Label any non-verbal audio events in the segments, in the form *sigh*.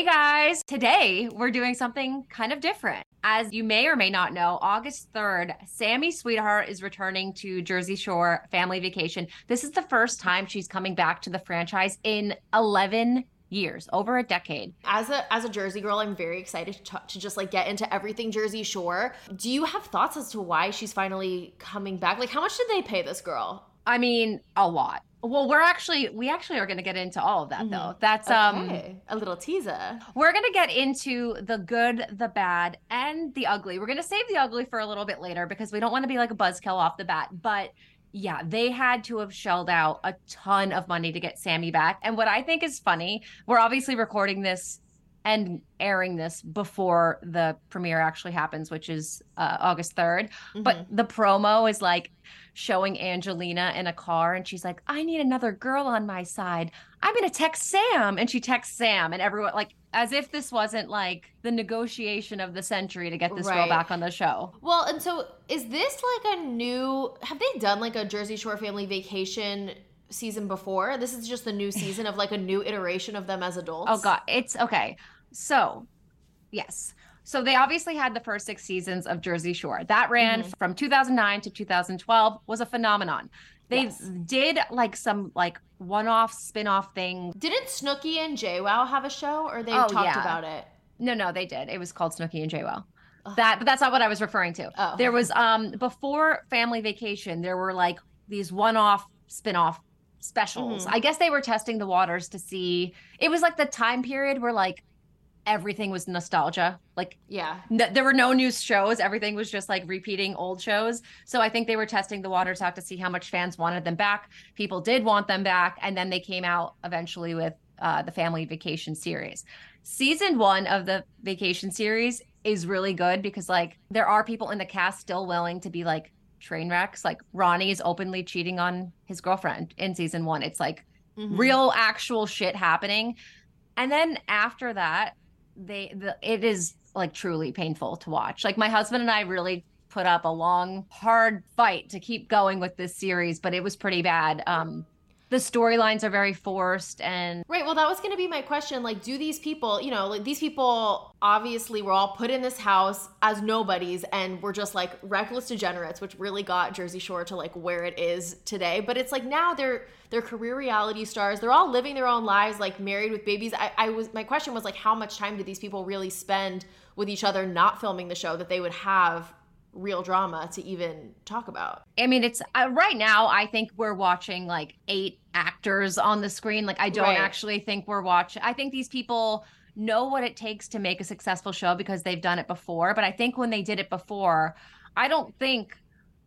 Hey guys, today we're doing something kind of different. As you may or may not know, August 3rd, Sammi Sweetheart is returning to Jersey Shore family vacation. This is the first time she's coming back to the franchise in 11 years, over a decade. As a as a Jersey girl, I'm very excited to, to just like get into everything Jersey Shore. Do you have thoughts as to why she's finally coming back? Like how much did they pay this girl? I mean, a lot. Well, we're actually we actually are going to get into all of that mm-hmm. though. That's okay. um a little teaser. We're going to get into the good, the bad, and the ugly. We're going to save the ugly for a little bit later because we don't want to be like a buzzkill off the bat. But yeah, they had to have shelled out a ton of money to get Sammi back. And what I think is funny, we're obviously recording this and airing this before the premiere actually happens, which is uh, August 3rd. Mm-hmm. But the promo is like showing Angelina in a car, and she's like, I need another girl on my side. I'm going to text Sam. And she texts Sam, and everyone, like, as if this wasn't like the negotiation of the century to get this right. girl back on the show. Well, and so is this like a new, have they done like a Jersey Shore family vacation? Season before. This is just the new *laughs* season of like a new iteration of them as adults. Oh god, it's okay. So, yes. So they obviously had the first six seasons of Jersey Shore. That ran mm-hmm. from 2009 to 2012 was a phenomenon. They yes. did like some like one-off spin-off thing. Didn't Snooki and JWoww have a show or they oh, talked yeah. about it? No, no, they did. It was called Snooki and JWoww. That but that's not what I was referring to. Oh. There was um before Family Vacation, there were like these one-off spin-off specials. Mm-hmm. I guess they were testing the waters to see. It was like the time period where like everything was nostalgia. Like, yeah, n- there were no new shows. Everything was just like repeating old shows. So I think they were testing the waters out to see how much fans wanted them back. People did want them back. And then they came out eventually with uh, the family vacation series. Season one of the vacation series is really good because, like, there are people in the cast still willing to be like train wrecks. Like, Ronnie is openly cheating on his girlfriend in season one. It's like, Mm-hmm. real actual shit happening. And then after that, they the, it is like truly painful to watch. Like my husband and I really put up a long hard fight to keep going with this series, but it was pretty bad. Um the storylines are very forced and right well that was going to be my question like do these people you know like these people obviously were all put in this house as nobodies and were just like reckless degenerates which really got jersey shore to like where it is today. But it's like now they're they're career reality stars. They're all living their own lives like married with babies. I, I was my question was like how much time did these people really spend with each other not filming the show that they would have real drama to even talk about. I mean, it's uh, right now, I think we're watching like eight actors on the screen. Like, I don't right. actually think we're watching, I think these people know what it takes to make a successful show because they've done it before. But I think when they did it before, I don't think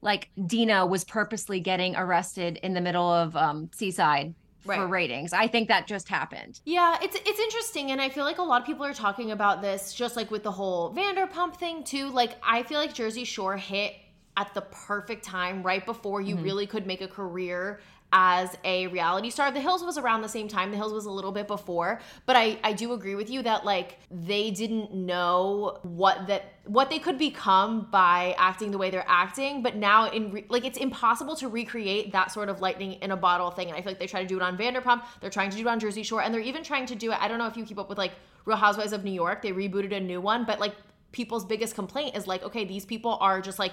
like Deena was purposely getting arrested in the middle of um, Seaside right. for ratings. I think that just happened. Yeah, it's it's interesting and I feel like a lot of people are talking about this just like with the whole Vanderpump thing too. Like I feel like Jersey Shore hit at the perfect time right before you mm-hmm. really could make a career as a reality star. The Hills was around the same time. The Hills was a little bit before, but I I do agree with you that like they didn't know what that what they could become by acting the way they're acting, but now in re- like it's impossible to recreate that sort of lightning in a bottle thing. And I feel like they try to do it on Vanderpump, they're trying to do it on Jersey Shore, and they're even trying to do it. I don't know if you keep up with like Real Housewives of New York. They rebooted a new one, but like people's biggest complaint is like, okay, these people are just like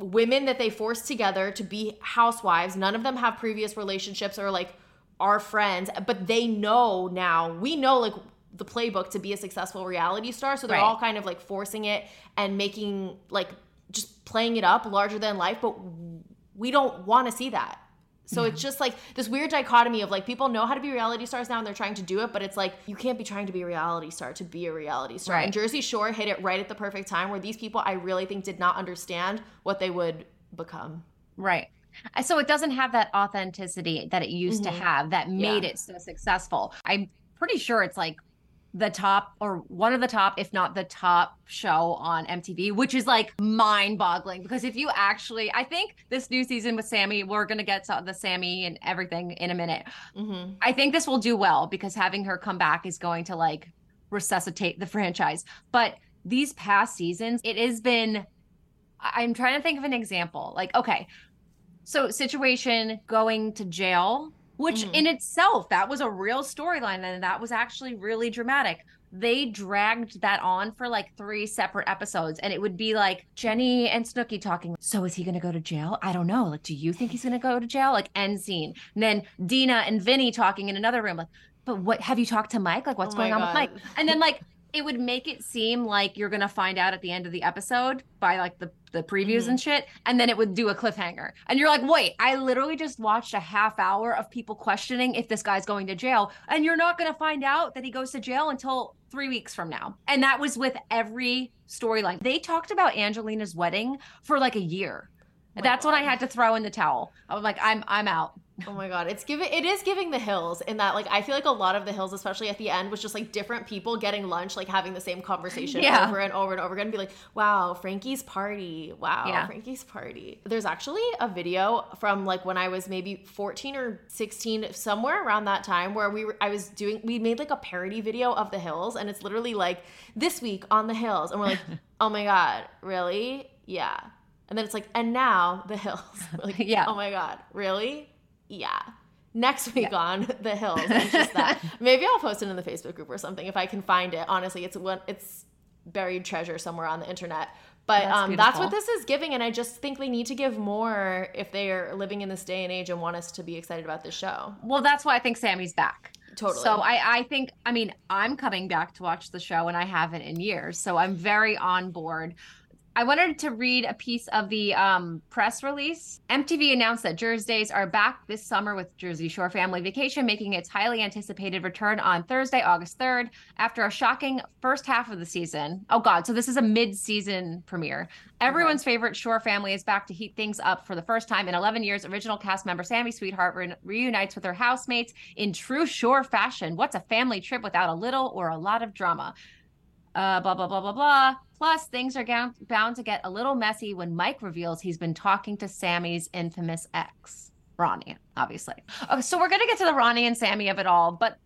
women that they force together to be housewives. None of them have previous relationships or like are friends, but they know now. We know like the playbook to be a successful reality star. So they're right. all kind of like forcing it and making like just playing it up larger than life, but we don't want to see that. So yeah. it's just like this weird dichotomy of like people know how to be reality stars now and they're trying to do it, but it's like you can't be trying to be a reality star to be a reality star. Right. And Jersey Shore hit it right at the perfect time where these people I really think did not understand what they would become. Right. So it doesn't have that authenticity that it used mm-hmm. to have that made yeah. it so successful. I'm pretty sure it's like the top or one of the top, if not the top show on MTV, which is like mind boggling because if you actually, I think this new season with Sammi, we're going to get to the Sammi and everything in a minute. Mm-hmm. I think this will do well because having her come back is going to like resuscitate the franchise. But these past seasons, it has been, I'm trying to think of an example. Like, okay, so situation going to jail which mm-hmm. in itself that was a real storyline and that was actually really dramatic. They dragged that on for like three separate episodes and it would be like jenni and Snooki talking so is he gonna go to jail? I don't know. Like do you think he's gonna go to jail? Like end scene. And then deena and vinny talking in another room like but what have you talked to mike? Like what's Oh going my on with mike? And then like it would make it seem like you're gonna find out at the end of the episode by like the the previews Mhm. and shit and then it would do a cliffhanger. And you're like wait i literally just watched a half hour of people questioning if this guy's going to jail and you're not gonna find out that he goes to jail until three weeks from now. And that was with every storyline. They talked about angelina's wedding for like a year my that's when i had to throw in the towel I'm like i'm i'm out Oh my god, it's giving it is giving the hills in that like I feel like a lot of the hills, especially at the end, was just like different people getting lunch, like having the same conversation Yeah. over and over and over again. and Be like, wow, Frankie's party. Wow, Yeah. Frankie's party. There's actually a video from like when I was maybe 14 or 16, somewhere around that time, where we were I was doing we made like a parody video of the hills, and it's literally like this week on the hills, and we're like, *laughs* oh my god, really? Yeah. And then it's like, and now the hills. *laughs* Like, Yeah. Oh my god, really? Yeah. Next week on *laughs* the hills, it's just that. Maybe I'll post it in the Facebook group or something if I can find it. Honestly, it's one it's buried treasure somewhere on the internet. But That's um, that's what this is giving, and I just think they need to give more if they are living in this day and age and want us to be excited about this show. well that's why i think sammi's back Totally. So I, I think, I mean, I'm coming back to watch the show and I haven't in years. So I'm very on board. I wanted to read a piece of the um, press release. MTV announced that Jersey Days are back this summer with Jersey Shore Family Vacation, making its highly anticipated return on Thursday, August 3rd, after a shocking first half of the season. Oh, God. So this is a mid season premiere. Everyone's favorite Shore family is back to heat things up for the first time in 11 years. Original cast member Sammi Sweetheart re- reunites with her housemates in true Shore fashion. What's a family trip without a little or a lot of drama? Uh, blah, blah, blah, blah, blah. Plus, things are bound to get a little messy when Mike reveals he's been talking to Sammi's infamous ex, Ronnie, obviously. Okay, so we're going to get to the Ronnie and Sammi of it all, but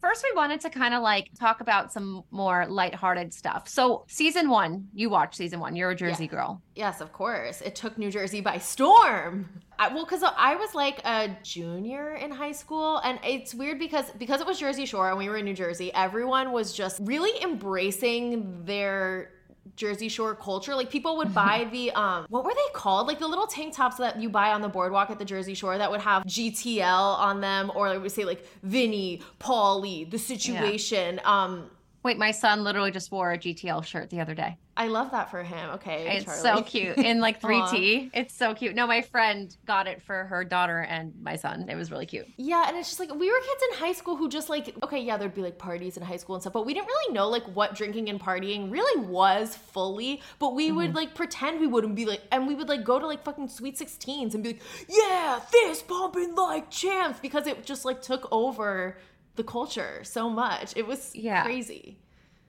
first we wanted to kind of like talk about some more lighthearted stuff. So, season one, you watched season one, you're a Jersey Yeah. girl. Yes, of course. It took New Jersey by storm. I, well, because I was like a junior in high school, and it's weird because because it was Jersey Shore and we were in New Jersey. Everyone was just really embracing their Jersey Shore culture. Like people would *laughs* buy the um, what were they called? Like the little tank tops that you buy on the boardwalk at the Jersey Shore that would have GTL on them, or it would say like Vinny, Pauly, the situation. Um, Wait, my son literally just wore a GTL shirt the other day. I love that for him. Okay, It's so *laughs* cute in like 3T. It's so cute. No, my friend got it for her daughter and my son. It was really cute. Yeah, and it's just like we were kids in high school who just like okay, yeah, there'd be like parties in high school and stuff, but we didn't really know like what drinking and partying really was fully. But we would mm-hmm. like pretend we wouldn't be like, and we would like go to like fucking sweet sixteens and be like, yeah, fist pumping like champs because it just like took over the culture so much. It was Yeah. crazy.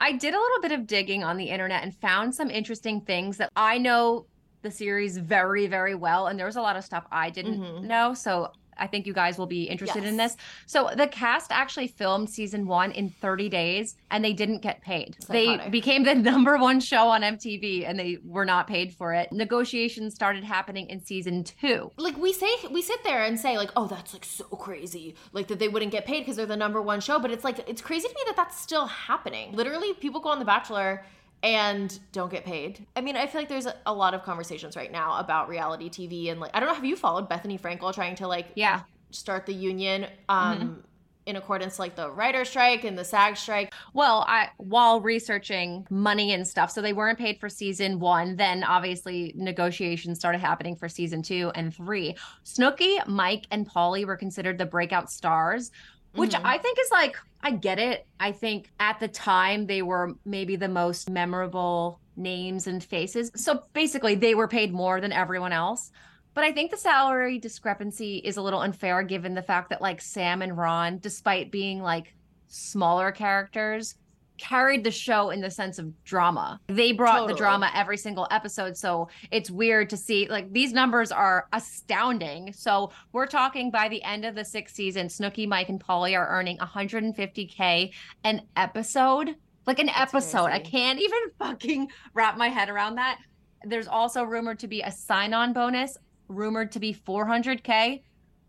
I did a little bit of digging on the internet and found some interesting things that I know the series very, very well. And there was a lot of stuff I didn't Mhm. know. So I think you guys will be interested in this. So the cast actually filmed season one in 30 days and they didn't get paid. They became the *laughs* number one show on MTV and they were not paid for it. Negotiations started happening in season two. like we say we sit there and say like oh that's like so crazy like that they wouldn't get paid because they're the number one show but it's like it's crazy to me that that's still happening literally people go on the bachelor and don't get paid i mean i feel like there's a, lot of conversations right now about reality tv and like i don't know have you followed bethenny frankel trying to like Yeah. start the union um in accordance like the writer strike and the sag strike Well, I while researching money and stuff, so they weren't paid for season one. Then obviously negotiations started happening for season two and three. Snooki, Mike, and Pauly were considered the breakout stars, which Mhm. I think is like I get it. I think at the time they were maybe the most memorable names and faces. So basically, they were paid more than everyone else. But I think the salary discrepancy is a little unfair given the fact that like Sam and Ron, despite being like smaller characters, carried the show in the sense of drama. They brought Totally. the drama every single episode. So it's weird to see like these numbers are astounding. So we're talking by the end of the sixth season, Snooki, Mike, and Pauly are earning 150K an episode. Like an That's episode. I can't even *laughs* fucking wrap my head around that. There's also rumored to be a sign on bonus, rumored to be 400K,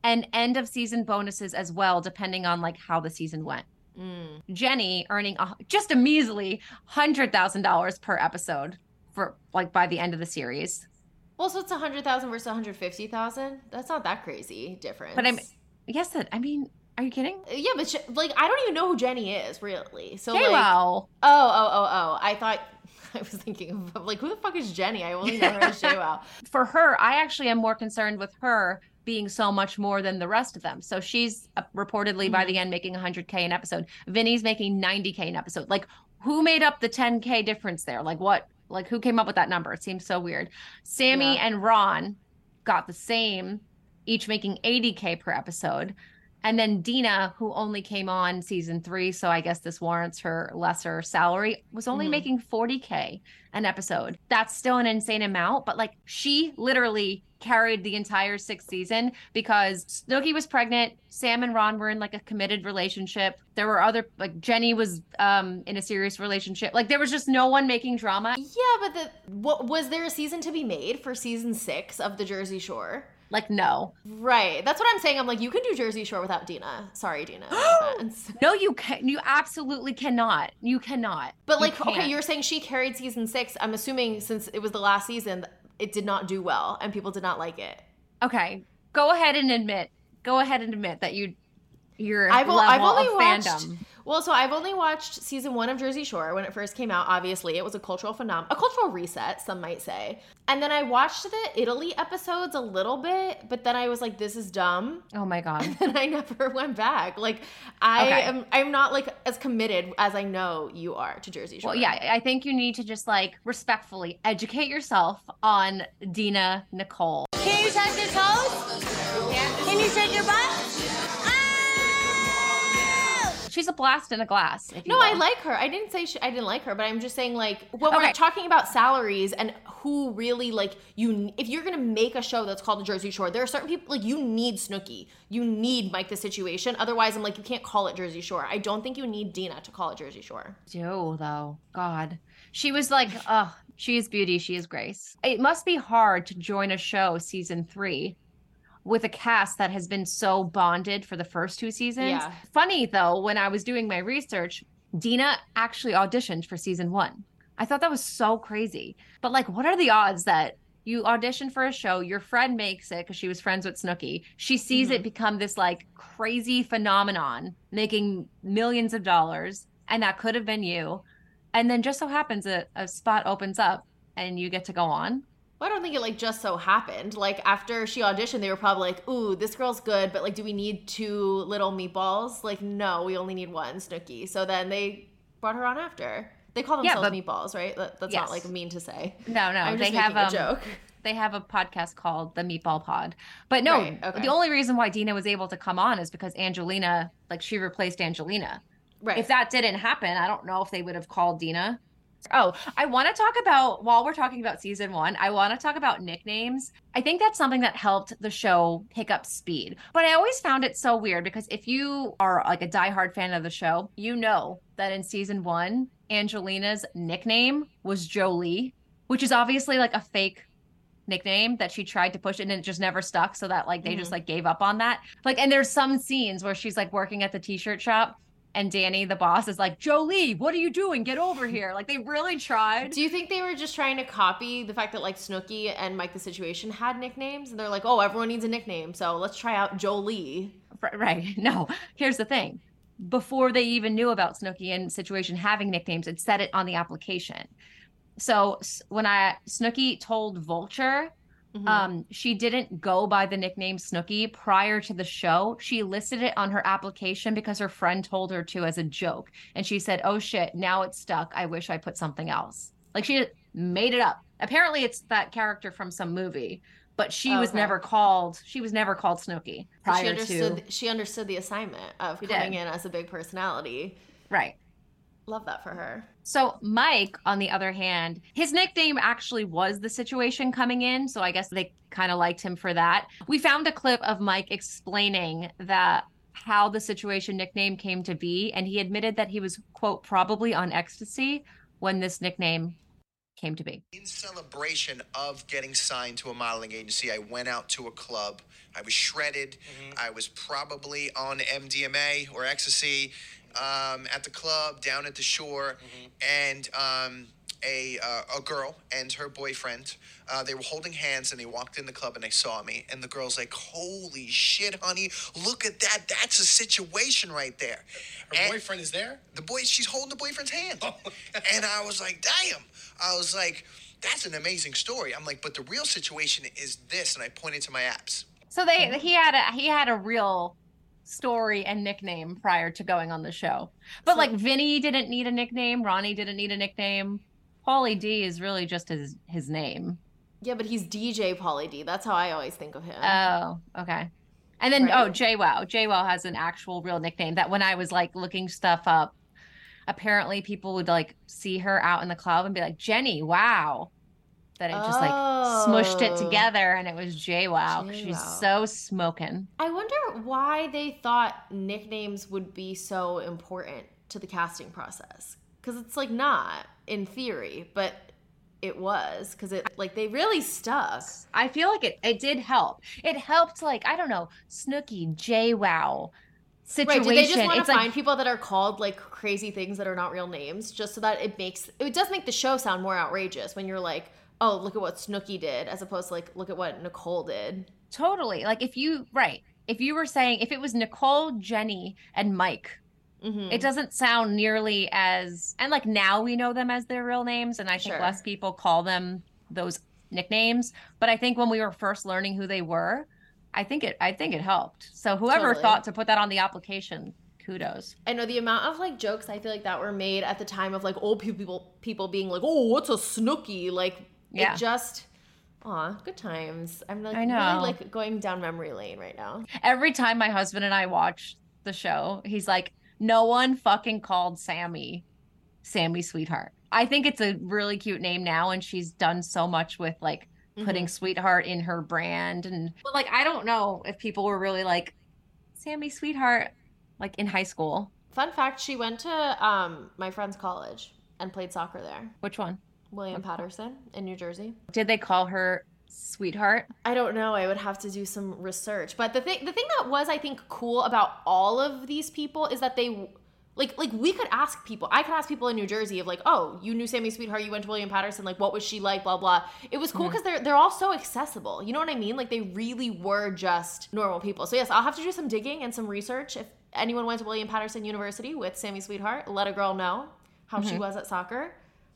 and end of season bonuses as well, depending on like how the season went. Mm. Jenni earning a, just a measly hundred thousand dollars per episode for like by the end of the series. Well, so it's a hundred thousand versus one hundred fifty thousand. That's not that crazy difference. But I'm yes, that I mean, are you kidding? Yeah, but she, like I don't even know who Jenni is really. So J-Lo. like, oh, oh, oh, oh. I thought *laughs* I was thinking of like who the fuck is Jenni? I only know her as *laughs* JWoww. For her, I actually am more concerned with her being so much more than the rest of them. So she's uh, reportedly mm-hmm. by the end making 100k an episode. Vinny's making 90k an episode. Like who made up the 10k difference there? Like what? Like who came up with that number? It seems so weird. Sammy yeah. and Ron got the same, each making 80k per episode. And then Deena, who only came on season three, so I guess this warrants her lesser salary, was only mm-hmm. making 40K an episode. That's still an insane amount, but like she literally carried the entire sixth season because Snooki was pregnant. Sam and Ron were in like a committed relationship. There were other like Jenni was um in a serious relationship. Like there was just no one making drama. Yeah, but the what was there a season to be made for season six of the Jersey Shore? Like, no. Right. That's what I'm saying. I'm like, you can do Jersey Shore without Deena. Sorry, Deena. *gasps* no, you can. You absolutely cannot. You cannot. But like, you okay, you're saying she carried season six. I'm assuming since it was the last season, it did not do well and people did not like it. Okay, go ahead and admit. Go ahead and admit that you your I've, level I've only of watched, fandom. Well, so I've only watched season one of Jersey Shore when it first came out. Obviously, it was a cultural phenomenon, a cultural reset, some might say. And then I watched the Italy episodes a little bit, but then I was like, "This is dumb." Oh my god! *laughs* And I never went back. Like, I okay. am, I'm not like as committed as I know you are to Jersey Shore. Well, yeah, I think you need to just like respectfully educate yourself on Deena Nicole. Can you touch your toes? Yeah. Can you shake your butt? She's a blast in a glass. no, I like her. I didn't say she, I didn't like her, but I'm just saying like when okay. we're talking about salaries and who really like you. If you're gonna make a show that's called the Jersey Shore, there are certain people like you need Snooki, you need Mike the Situation. Otherwise, I'm like you can't call it Jersey Shore. I don't think you need Deena to call it Jersey Shore. Do though, God, she was like, oh, she is beauty, she is grace. It must be hard to join a show season three with a cast that has been so bonded for the first two seasons. Yeah. Funny though, when I was doing my research, Deena actually auditioned for season one. I thought that was so crazy. But like, what are the odds that you audition for a show, your friend makes it because she was friends with Snooki. She sees mm-hmm. it become this like crazy phenomenon, making millions of dollars, and that could have been you. And then just so happens a, a spot opens up and you get to go on. Well, I don't think it like just so happened. Like after she auditioned, they were probably like, "Ooh, this girl's good, but like, do we need two little meatballs?" Like, no, we only need one, Snooki. So then they brought her on after. They call themselves yeah, but, meatballs, right? That, that's yes. not like mean to say. No, no, I'm they have um, a joke. They have a podcast called the Meatball Pod. But no, right, okay. the only reason why Deena was able to come on is because Angelina, like, she replaced Angelina. Right. If that didn't happen, I don't know if they would have called Deena. Oh, I want to talk about while we're talking about season one, I want to talk about nicknames. I think that's something that helped the show pick up speed. But I always found it so weird because if you are like a diehard fan of the show, you know that in season one, Angelina's nickname was Jolie, which is obviously like a fake nickname that she tried to push and it just never stuck so that like they mm-hmm. just like gave up on that like and there's some scenes where she's like working at the t-shirt shop and Danny, the boss, is like, Jolie, what are you doing? Get over here. Like they really tried. Do you think they were just trying to copy the fact that like Snooki and Mike the Situation had nicknames? And they're like, oh, everyone needs a nickname. So let's try out Jolie. Right. *laughs* No, here's the thing. Before they even knew about Snooki and Situation having nicknames, it said it on the application. So when I Snooki told Vulture Mm-hmm. Um, she didn't go by the nickname Snooki prior to the show. She listed it on her application because her friend told her to as a joke. And she said, Oh shit, now it's stuck. I wish I put something else. Like she made it up. Apparently it's that character from some movie, but she okay. was never called she was never called Snooki prior she understood, to she understood the assignment of coming in as a big personality. Right. Love that for her. So, Mike, on the other hand, his nickname actually was the situation coming in. So, I guess they kind of liked him for that. We found a clip of Mike explaining that how the situation nickname came to be. And he admitted that he was, quote, probably on ecstasy when this nickname came to be. In celebration of getting signed to a modeling agency, I went out to a club. I was shredded. Mm-hmm. I was probably on MDMA or ecstasy um, at the club down at the shore, and um, a uh, a girl and her boyfriend. Uh, they were holding hands and they walked in the club and they saw me. And the girl's like, "Holy shit, honey! Look at that! That's a situation right there." Her And- boyfriend is there? the boy she's holding the boyfriend's hand Oh. *laughs* and i was like damn i was like that's an amazing story i'm like but the real situation is this and i pointed to my apps So they he had a he had a real story and nickname prior to going on the show. But like Vinny didn't need a nickname, Ronnie didn't need a nickname. Pauly D is really just his his name. Yeah, but he's DJ Pauly D. That's how I always think of him. Oh, okay. And then oh, Right. JWoww. JWoww has an actual real nickname that when I was like looking stuff up, apparently people would like see her out in the club and be like, Jenni, wow. That it just like smushed it Oh. together and it was JWoww. 'cause She's so smoking. I wonder why they thought nicknames would be so important to the casting process. Because it's like not in theory, but it was. Because it, like, they really stuck. I feel like it it did help. It helped like, I don't know, Snooki, JWoww situation. Right. Did they just want to find like people that are called like crazy things that are not real names just so that it makes, it does make the show sound more outrageous when you're like, oh, look at what Snooki did, as opposed to like, look at what Nicole did. totally like if you right. If you were saying if it was Nicole, Jenni, and Mike, Mhm. it doesn't sound nearly as and like now we know them as their real names and i think Sure. less people call them those nicknames but i think when we were first learning who they were i think it i think it helped so whoever Totally. thought to put that on the application kudos I know the amount of like jokes I feel like that were made at the time of like old people people being like, "Oh, what's a snooki?" Like Yeah. it just Aw, good times. I'm like I know. really like going down memory lane right now. every time my husband and i watch the show he's like no one fucking called sammi sammi sweetheart i think it's a really cute name now and she's done so much with like putting sweetheart in her brand and but like i don't know if people were really like sammi sweetheart like in high school Fun fact, she went to um my friend's college and played soccer there. which one William Paterson in New Jersey. did they call her sweetheart I don't know. I would have to do some research. But the thing the thing that was I think cool about all of these people is that they like like we could ask people. I could ask people in New Jersey of like, "Oh, you knew Sammi Sweetheart, you went to William Paterson, like what was she like, blah blah." It was cool mm-hmm. cuz they're they're all so accessible. You know what I mean? Like they really were just normal people. So yes, I'll have to do some digging and some research if anyone went to William Paterson University with Sammi Sweetheart, let a girl know how she mm-hmm. was at soccer.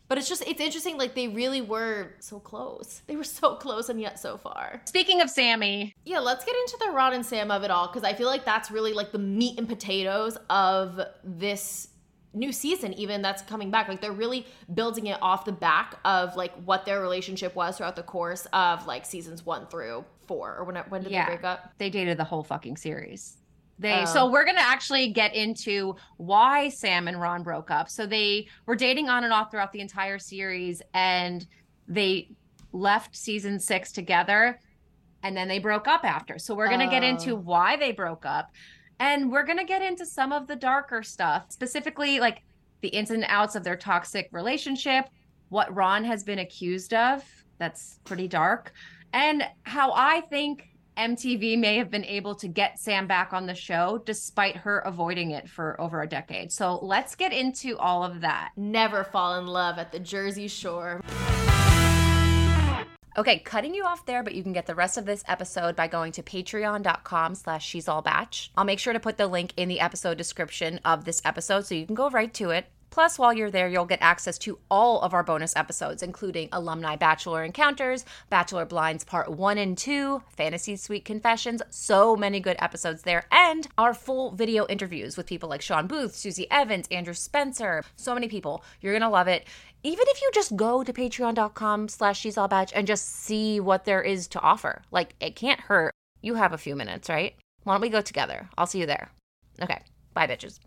But it's just it's interesting like they really were so close. They were so close and yet so far. speaking of sammi Yeah, let's get into the Ron and Sam of it all because I feel like that's really like the meat and potatoes of this new season even that's coming back like they're really building it off the back of like what their relationship was throughout the course of like seasons 1 through 4 or when when did Yeah. they break up they dated the whole fucking series. They Oh. so we're gonna actually get into why Sam and Ron broke up. So they were dating on and off throughout the entire series, and they left season six together, and then they broke up after. So we're gonna get into Oh. why they broke up, and we're gonna get into some of the darker stuff, specifically like the ins and outs of their toxic relationship, what Ron has been accused of. That's pretty dark. And how I think MTV may have been able to get Sam back on the show despite her avoiding it for over a decade. So let's get into all of that. never fall in love at the Jersey Shore Okay, cutting you off there, but you can get the rest of this episode by going to patreon.com slash she's all bach. I'll make sure to put the link in the episode description of this episode so you can go right to it. Plus, while you're there, you'll get access to all of our bonus episodes, including Alumni Bachelor Encounters, Bachelor Blinds Part 1 and 2, Fantasy Suite Confessions, so many good episodes there, and our full video interviews with people like Shawn Booth, Susie Evans, Andrew Spencer, so many people. You're going to love it. Even if you just go to patreon.com slash she's all bach and just see what there is to offer. Like, it can't hurt. You have a few minutes, right? Why don't we go together? I'll see you there. Okay, bye, bitches.